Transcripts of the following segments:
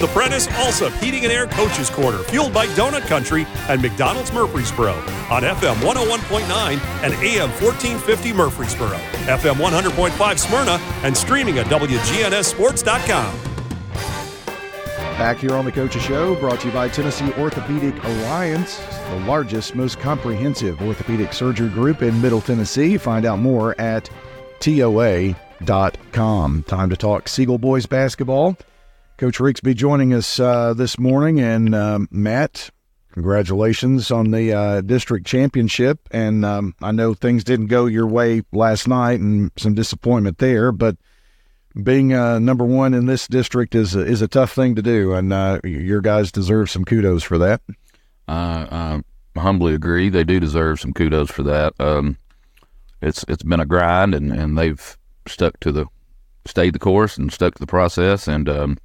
The Prentice Allsup Heating and Air Coaches Corner, fueled by Donut Country and McDonald's Murfreesboro on FM 101.9 and AM 1450 Murfreesboro, FM 100.5 Smyrna, and streaming at WGNSSports.com. Back here on the Coaches Show, brought to you by Tennessee Orthopedic Alliance, the largest, most comprehensive orthopedic surgery group in Middle Tennessee. Find out more at TOA.com. Time to talk Siegel Boys basketball. Coach Rigsby joining us uh, this morning, and um, Matt, congratulations on the uh, district championship. And um, I know things didn't go your way last night, and some disappointment there. But being uh, number one in this district is is a tough thing to do, and uh, your guys deserve some kudos for that. I humbly agree. They do deserve some kudos for that. Um, it's it's been a grind, and, and they've stuck to the stayed the course and stuck to the process, and um,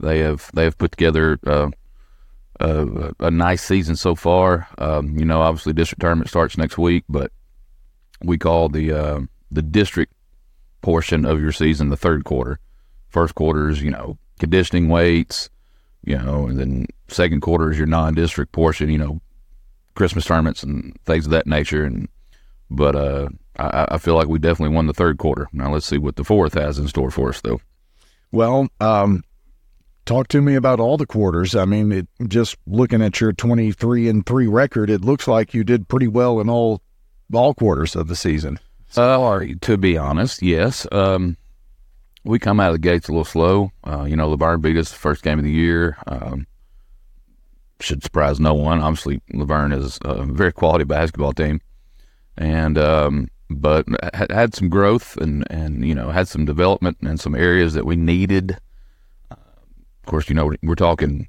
they have they have put together uh, a, a, nice season so far. Um, you know, obviously district tournament starts next week, but we call the uh, the district portion of your season the third quarter. First quarter is you know conditioning weights, you know, and then second quarter is your non-district portion. You know, Christmas tournaments and things of that nature. And but uh, I, I feel like we definitely won the third quarter. Now let's see what the fourth has in store for us, though. Well, um, talk to me about all the quarters. I mean, it, just looking at your 23 and 3 record, it looks like you did pretty well in all all quarters of the season. Uh, to be honest, yes. Um, we come out of the gates a little slow. Uh, you know, LaVergne beat us the first game of the year. Um, should surprise no one. Obviously, LaVergne is a very quality basketball team, and um, but had some growth and and you know had some development in some areas that we needed of course, you know we're talking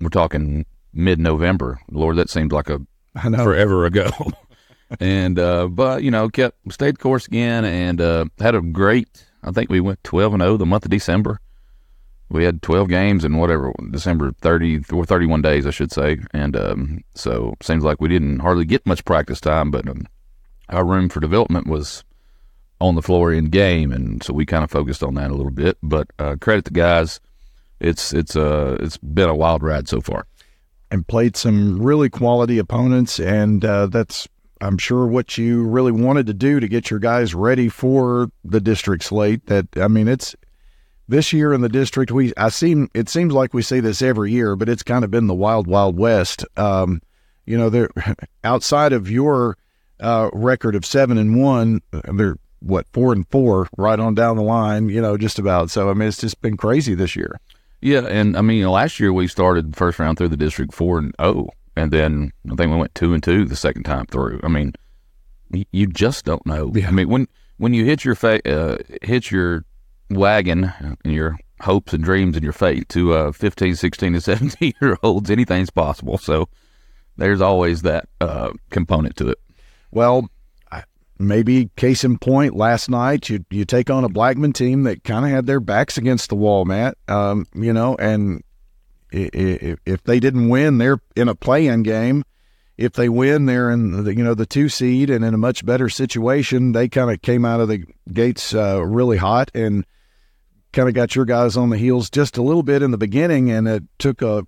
we're talking mid November. Lord, that seems like a forever ago. and uh, but you know kept stayed course again and uh, had a great. I think we went twelve and zero oh the month of December. We had twelve games in whatever December thirty or thirty one days, I should say. And um, so seems like we didn't hardly get much practice time, but um, our room for development was on the floor in game, and so we kind of focused on that a little bit. But uh, credit the guys it's it's uh it's been a wild ride so far. And played some really quality opponents, and uh, that's I'm sure what you really wanted to do to get your guys ready for the district slate. That I mean, it's this year in the district. We I seem it seems like we say this every year, but it's kind of been the wild wild west. Um, you know, they're outside of your uh, record of seven and one. They're what four and four right on down the line. You know, just about. So I mean, it's just been crazy this year. Yeah, and I mean, last year we started first round through the district four and oh, and then I think we went two and two the second time through. I mean, you just don't know. Yeah. I mean, when when you hit your fa- uh, hit your wagon and your hopes and dreams and your fate to uh, 15, 16, and 17 year olds, anything's possible. So there's always that uh, component to it. Well, maybe case in point, last night you you take on a Blackman team that kind of had their backs against the wall, Matt. Um, you know, and if, if they didn't win, they're in a play-in game. If they win, they're in the you know the two seed and in a much better situation. They kind of came out of the gates uh, really hot and kind of got your guys on the heels just a little bit in the beginning, and it took a.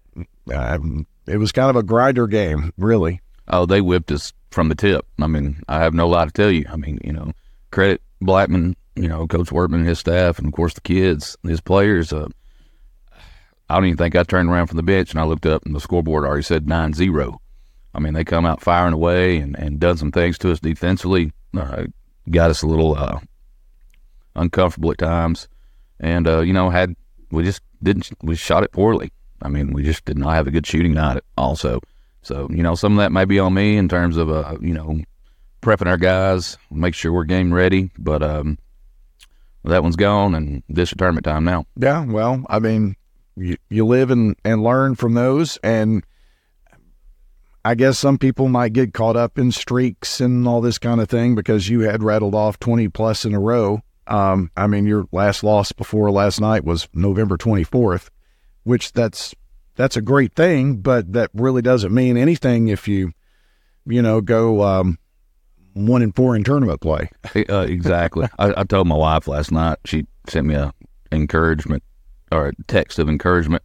Uh, it was kind of a grinder game, really. Oh, they whipped us from the tip. I mean, I have no lie to tell you. I mean, you know, credit Blackman, you know, Coach Workman and his staff, and of course the kids, his players. Uh, I don't even think I turned around from the bench and I looked up and the scoreboard already said 9 0. I mean, they come out firing away and, and done some things to us defensively. Uh, got us a little uh, uncomfortable at times. And, uh, you know, had we just didn't, we shot it poorly. I mean, we just did not have a good shooting night also. So, you know, some of that may be on me in terms of, uh, you know, prepping our guys, make sure we're game ready. But um, that one's gone, and this tournament time now. Yeah, well, I mean, you, you live and, and learn from those. And I guess some people might get caught up in streaks and all this kind of thing because you had rattled off 20 plus in a row. Um, I mean, your last loss before last night was November 24th, which that's that's a great thing, but that really doesn't mean anything if you, you know, go um, one and four in tournament play. uh, exactly. I, I, told my wife last night. She sent me a encouragement or a text of encouragement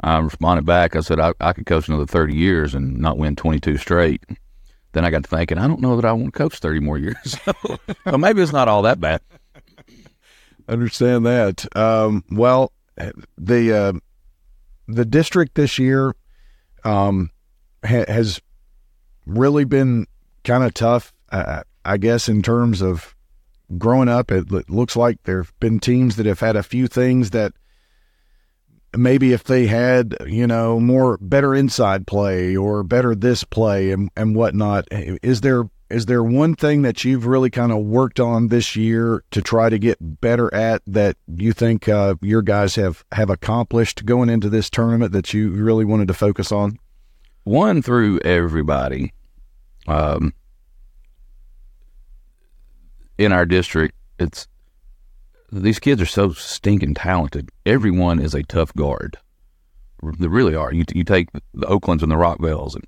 I responded back. I said I, I could coach another 30 years and not win 22 straight. Then I got to thinking, I don't know that I want to coach 30 more years. so maybe it's not all that bad. Understand that. Um, well, the uh, the district this year um, ha- has really been kind of tough, uh, I guess, in terms of growing up. It, it looks like there have been teams that have had a few things that maybe if they had, you know, more better inside play or better this play and, and whatnot. Is there is there one thing that you've really kind of worked on this year to try to get better at that you think uh, your guys have have accomplished going into this tournament that you really wanted to focus on? One through everybody. Um, in our district, it's these kids are so stinking talented. Everyone is a tough guard. They really are. You you take the Oaklands and the Rockvilles and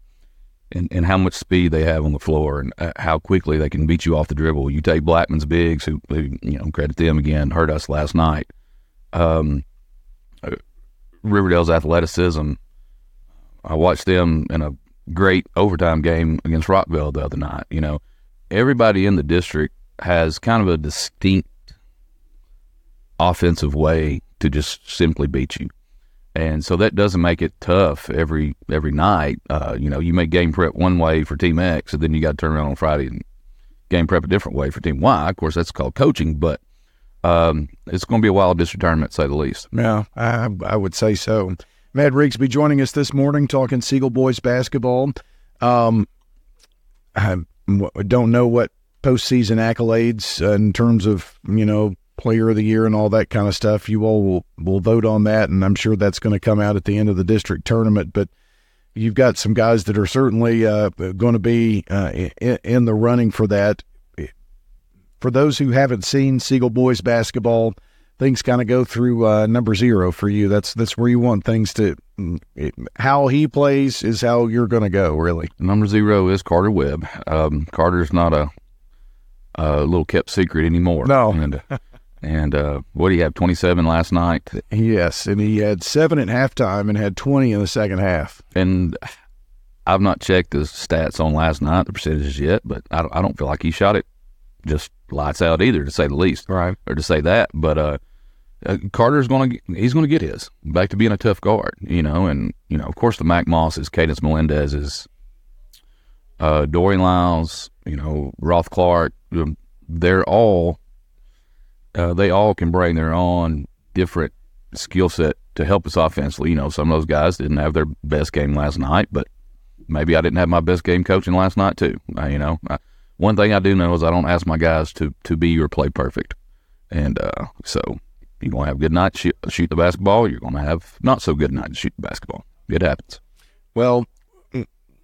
and, and how much speed they have on the floor and uh, how quickly they can beat you off the dribble. You take Blackman's bigs, who, who you know credit them again, hurt us last night. Um, uh, Riverdale's athleticism. I watched them in a great overtime game against Rockville the other night. You know, everybody in the district has kind of a distinct offensive way to just simply beat you. And so that doesn't make it tough every every night. Uh, you know, you make game prep one way for Team X, and then you got to turn around on Friday and game prep a different way for Team Y. Of course, that's called coaching, but um, it's going to be a wild district tournament, to say the least. Yeah, I, I would say so. Matt Rigsby joining us this morning talking Siegel boys basketball. Um, I don't know what postseason accolades uh, in terms of you know player of the year and all that kind of stuff. You all will, will vote on that, and I'm sure that's going to come out at the end of the district tournament. But you've got some guys that are certainly uh, going to be uh, in, in, the running for that. For those who haven't seen Siegel boys basketball, things kind of go through uh, number zero for you. That's that's where you want things to. It, how he plays is how you're going to go. Really, number zero is Carter Webb. Um, Carter's not a, a little kept secret anymore. No. And, And uh, what do you have? Twenty seven last night. Yes, and he had seven at halftime and had twenty in the second half. And I've not checked the stats on last night, the percentages yet, but I don't, I don't feel like he shot it just lights out either, to say the least, right? Or to say that. But uh, uh, Carter's going to he's going to get his back to being a tough guard, you know. And you know, of course, the Mac Mosses, Cadence Melendez is uh, Dorian Lyles, you know, Roth Clark. Um, they're all uh, they all can bring their own different skill set to help us offensively. You know, some of those guys didn't have their best game last night, but maybe I didn't have my best game coaching last night too. You know, I, one thing I do know is I don't ask my guys to to be or play perfect, and uh, so you're gonna have good night shoot, shoot the basketball. You're gonna have not so good night shoot the basketball. It happens. Well,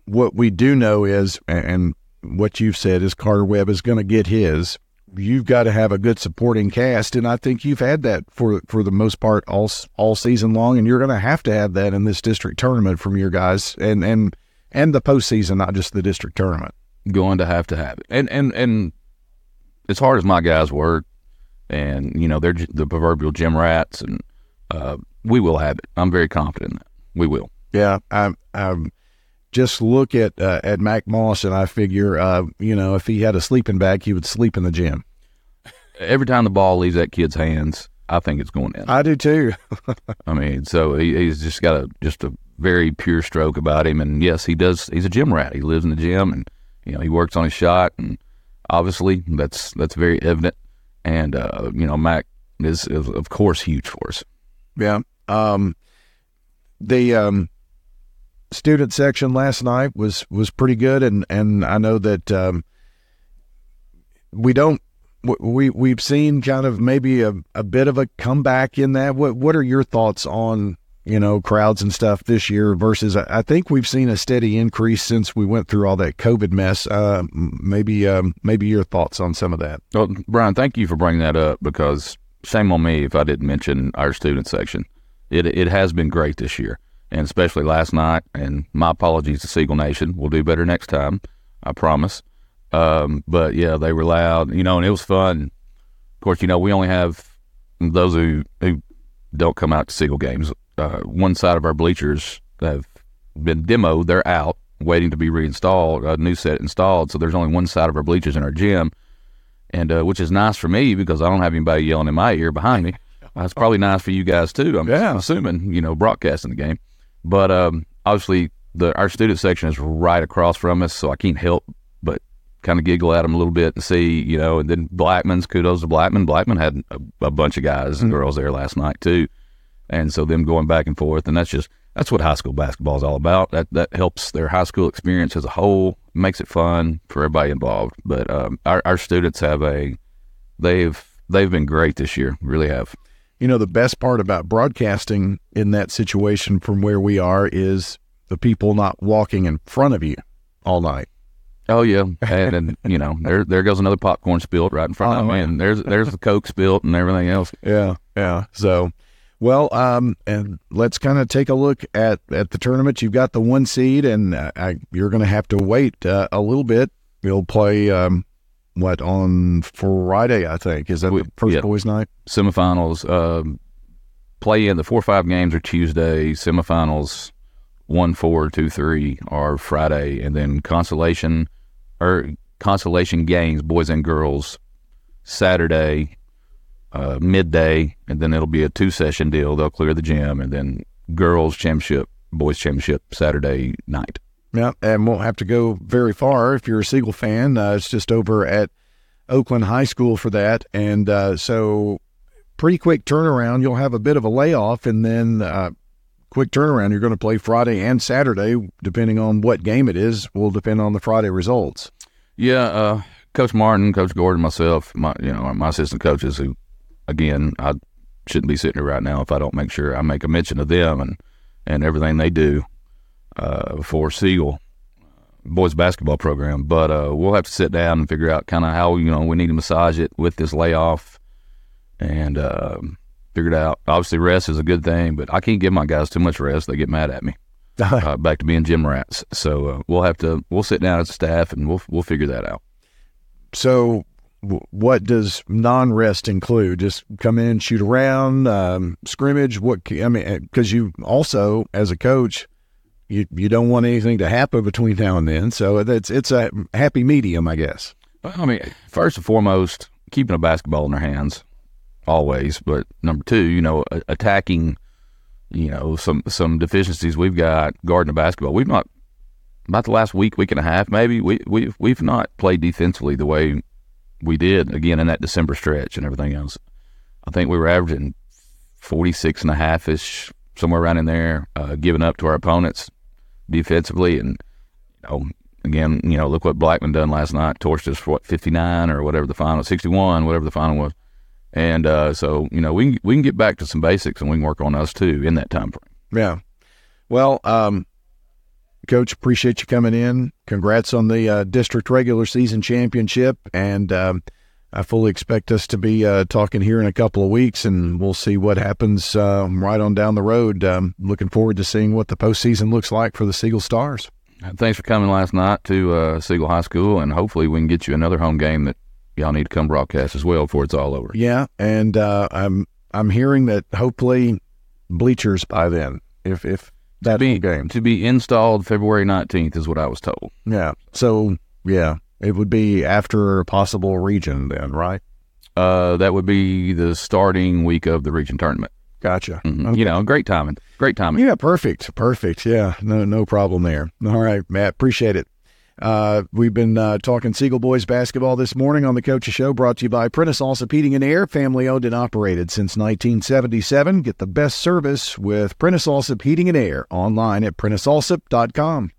what we do know is, and what you've said is Carter Webb is going to get his you've got to have a good supporting cast, and I think you've had that for for the most part all all season long, and you're going to have to have that in this district tournament from your guys, and and and the postseason, not just the district tournament. Going to have to have it, and and and as hard as my guys work, and you know they're the proverbial gym rats, and uh, we will have it. I'm very confident in that we will. Yeah, I'm. I'm just look at uh, at Mac Moss, and I figure, uh, you know, if he had a sleeping bag, he would sleep in the gym. Every time the ball leaves that kid's hands, I think it's going in. I do too. I mean, so he, he's just got a just a very pure stroke about him, and yes, he does. He's a gym rat. He lives in the gym, and you know, he works on his shot, and obviously that's that's very evident. And uh, you know, Mac is, is of course huge for us. Yeah. Um, the um, student section last night was was pretty good, and and I know that um, we don't we we've seen kind of maybe a, a bit of a comeback in that. What what are your thoughts on you know crowds and stuff this year versus I think we've seen a steady increase since we went through all that COVID mess. Uh, maybe um, maybe your thoughts on some of that. Well, Brian, thank you for bringing that up because shame on me if I didn't mention our student section. It it has been great this year and especially last night. And my apologies to Siegel Nation. We'll do better next time. I promise. Um, but yeah, they were loud, you know, and it was fun. Of course, you know, we only have those who, who don't come out to Siegel games uh, one side of our bleachers have been demoed. They're out, waiting to be reinstalled, a new set installed. So there's only one side of our bleachers in our gym, and uh, which is nice for me because I don't have anybody yelling in my ear behind me. That's probably nice for you guys too. I'm Yeah. assuming you know broadcasting the game, but um, obviously the our student section is right across from us, so I can't help but kind of giggle at them a little bit and see you know. And then Blackman's kudos to Blackman. Blackman had a, a bunch of guys and girls there last night too, and so them going back and forth, and that's just that's what high school basketball is all about. That that helps their high school experience as a whole, makes it fun for everybody involved. But um, our our students have a they've they've been great this year, really have. You know, the best part about broadcasting in that situation from where we are is the people not walking in front of you all night. Oh yeah, and, and you know there there goes another popcorn spilt right in front of Oh, me, and there's there's the coke spilt and everything else. Yeah, yeah. So, well, um, and let's kind of take a look at at the tournament. You've got the one seed, and uh, I, you're going to have to wait uh, a little bit. You'll play um, what on Friday? I think is that We- the first yeah. boys' night. Semifinals um, play in the four or five games are Tuesday. Semifinals one four two three are Friday, and then consolation or consolation games, boys and girls, Saturday uh, midday, and then it'll be a two session deal. They'll clear the gym, and then girls championship, boys championship Saturday night. Yeah, and won't have to go very far if you're a Siegel fan. Uh, it's just over at Oakland High School for that, and uh, so pretty quick turnaround. You'll have a bit of a layoff, and then uh, quick turnaround. You're going to play Friday and Saturday, depending on what game it is. Will depend on the Friday results. Yeah, uh, Coach Martin, Coach Gordon, myself, my you know my assistant coaches, who again I shouldn't be sitting here right now if I don't make sure I make a mention of them and and everything they do uh, for Siegel uh, boys basketball program. But uh, we'll have to sit down and figure out kind of how you know we need to massage it with this layoff and uh, figure it out. Obviously, rest is a good thing, but I can't give my guys too much rest; they get mad at me. Uh, back to being gym rats. So uh, we'll have to we'll sit down as a staff and we'll we'll figure that out. So, w- what does non-rest include? Just come in, shoot around, um, scrimmage. What I mean, because you also, as a coach, you you don't want anything to happen between now and then. So it's it's a happy medium, I guess. Well, I mean, first and foremost, keeping a basketball in their hands, always. But number two, you know, attacking, you know, some some deficiencies we've got guarding the basketball. We've not about the last week, week and a half, maybe we we we've not played defensively the way we did again in that December stretch and everything else. I think we were averaging 46 and a half ish, somewhere around in there, uh, giving up to our opponents defensively. And, you know, again, you know, look what Blackman done last night, torched us for what, 59 or whatever the final, 61, whatever the final was. And uh, so, you know, we can, we can get back to some basics and we can work on us too in that time frame. Yeah. Well, um, Coach, appreciate you coming in. Congrats on the uh, district regular season championship, and um, I fully expect us to be uh, talking here in a couple of weeks, and we'll see what happens uh, right on down the road. Um, looking forward to seeing what the postseason looks like for the Siegel Stars. Thanks for coming last night to uh, Siegel High School, and hopefully we can get you another home game that y'all need to come broadcast as well before it's all over. Yeah, and uh, I'm I'm hearing that hopefully bleachers by then, if if that Be, game. to be installed February 19th is what I was told. Yeah. So yeah, it would be after a possible region then, right? Uh, that would be the starting week of the region tournament. Gotcha. Mhm. You know, great timing. Great timing. Yeah, perfect. Perfect. Yeah, no no problem there. All right, Matt, appreciate it. Uh, we've been uh, talking Siegel Boys basketball this morning on the Coaches Show, brought to you by Prentice Allsup Heating and Air, family owned and operated since 1977. Get the best service with Prentice Allsup Heating and Air online at PrenticeAllsup.com.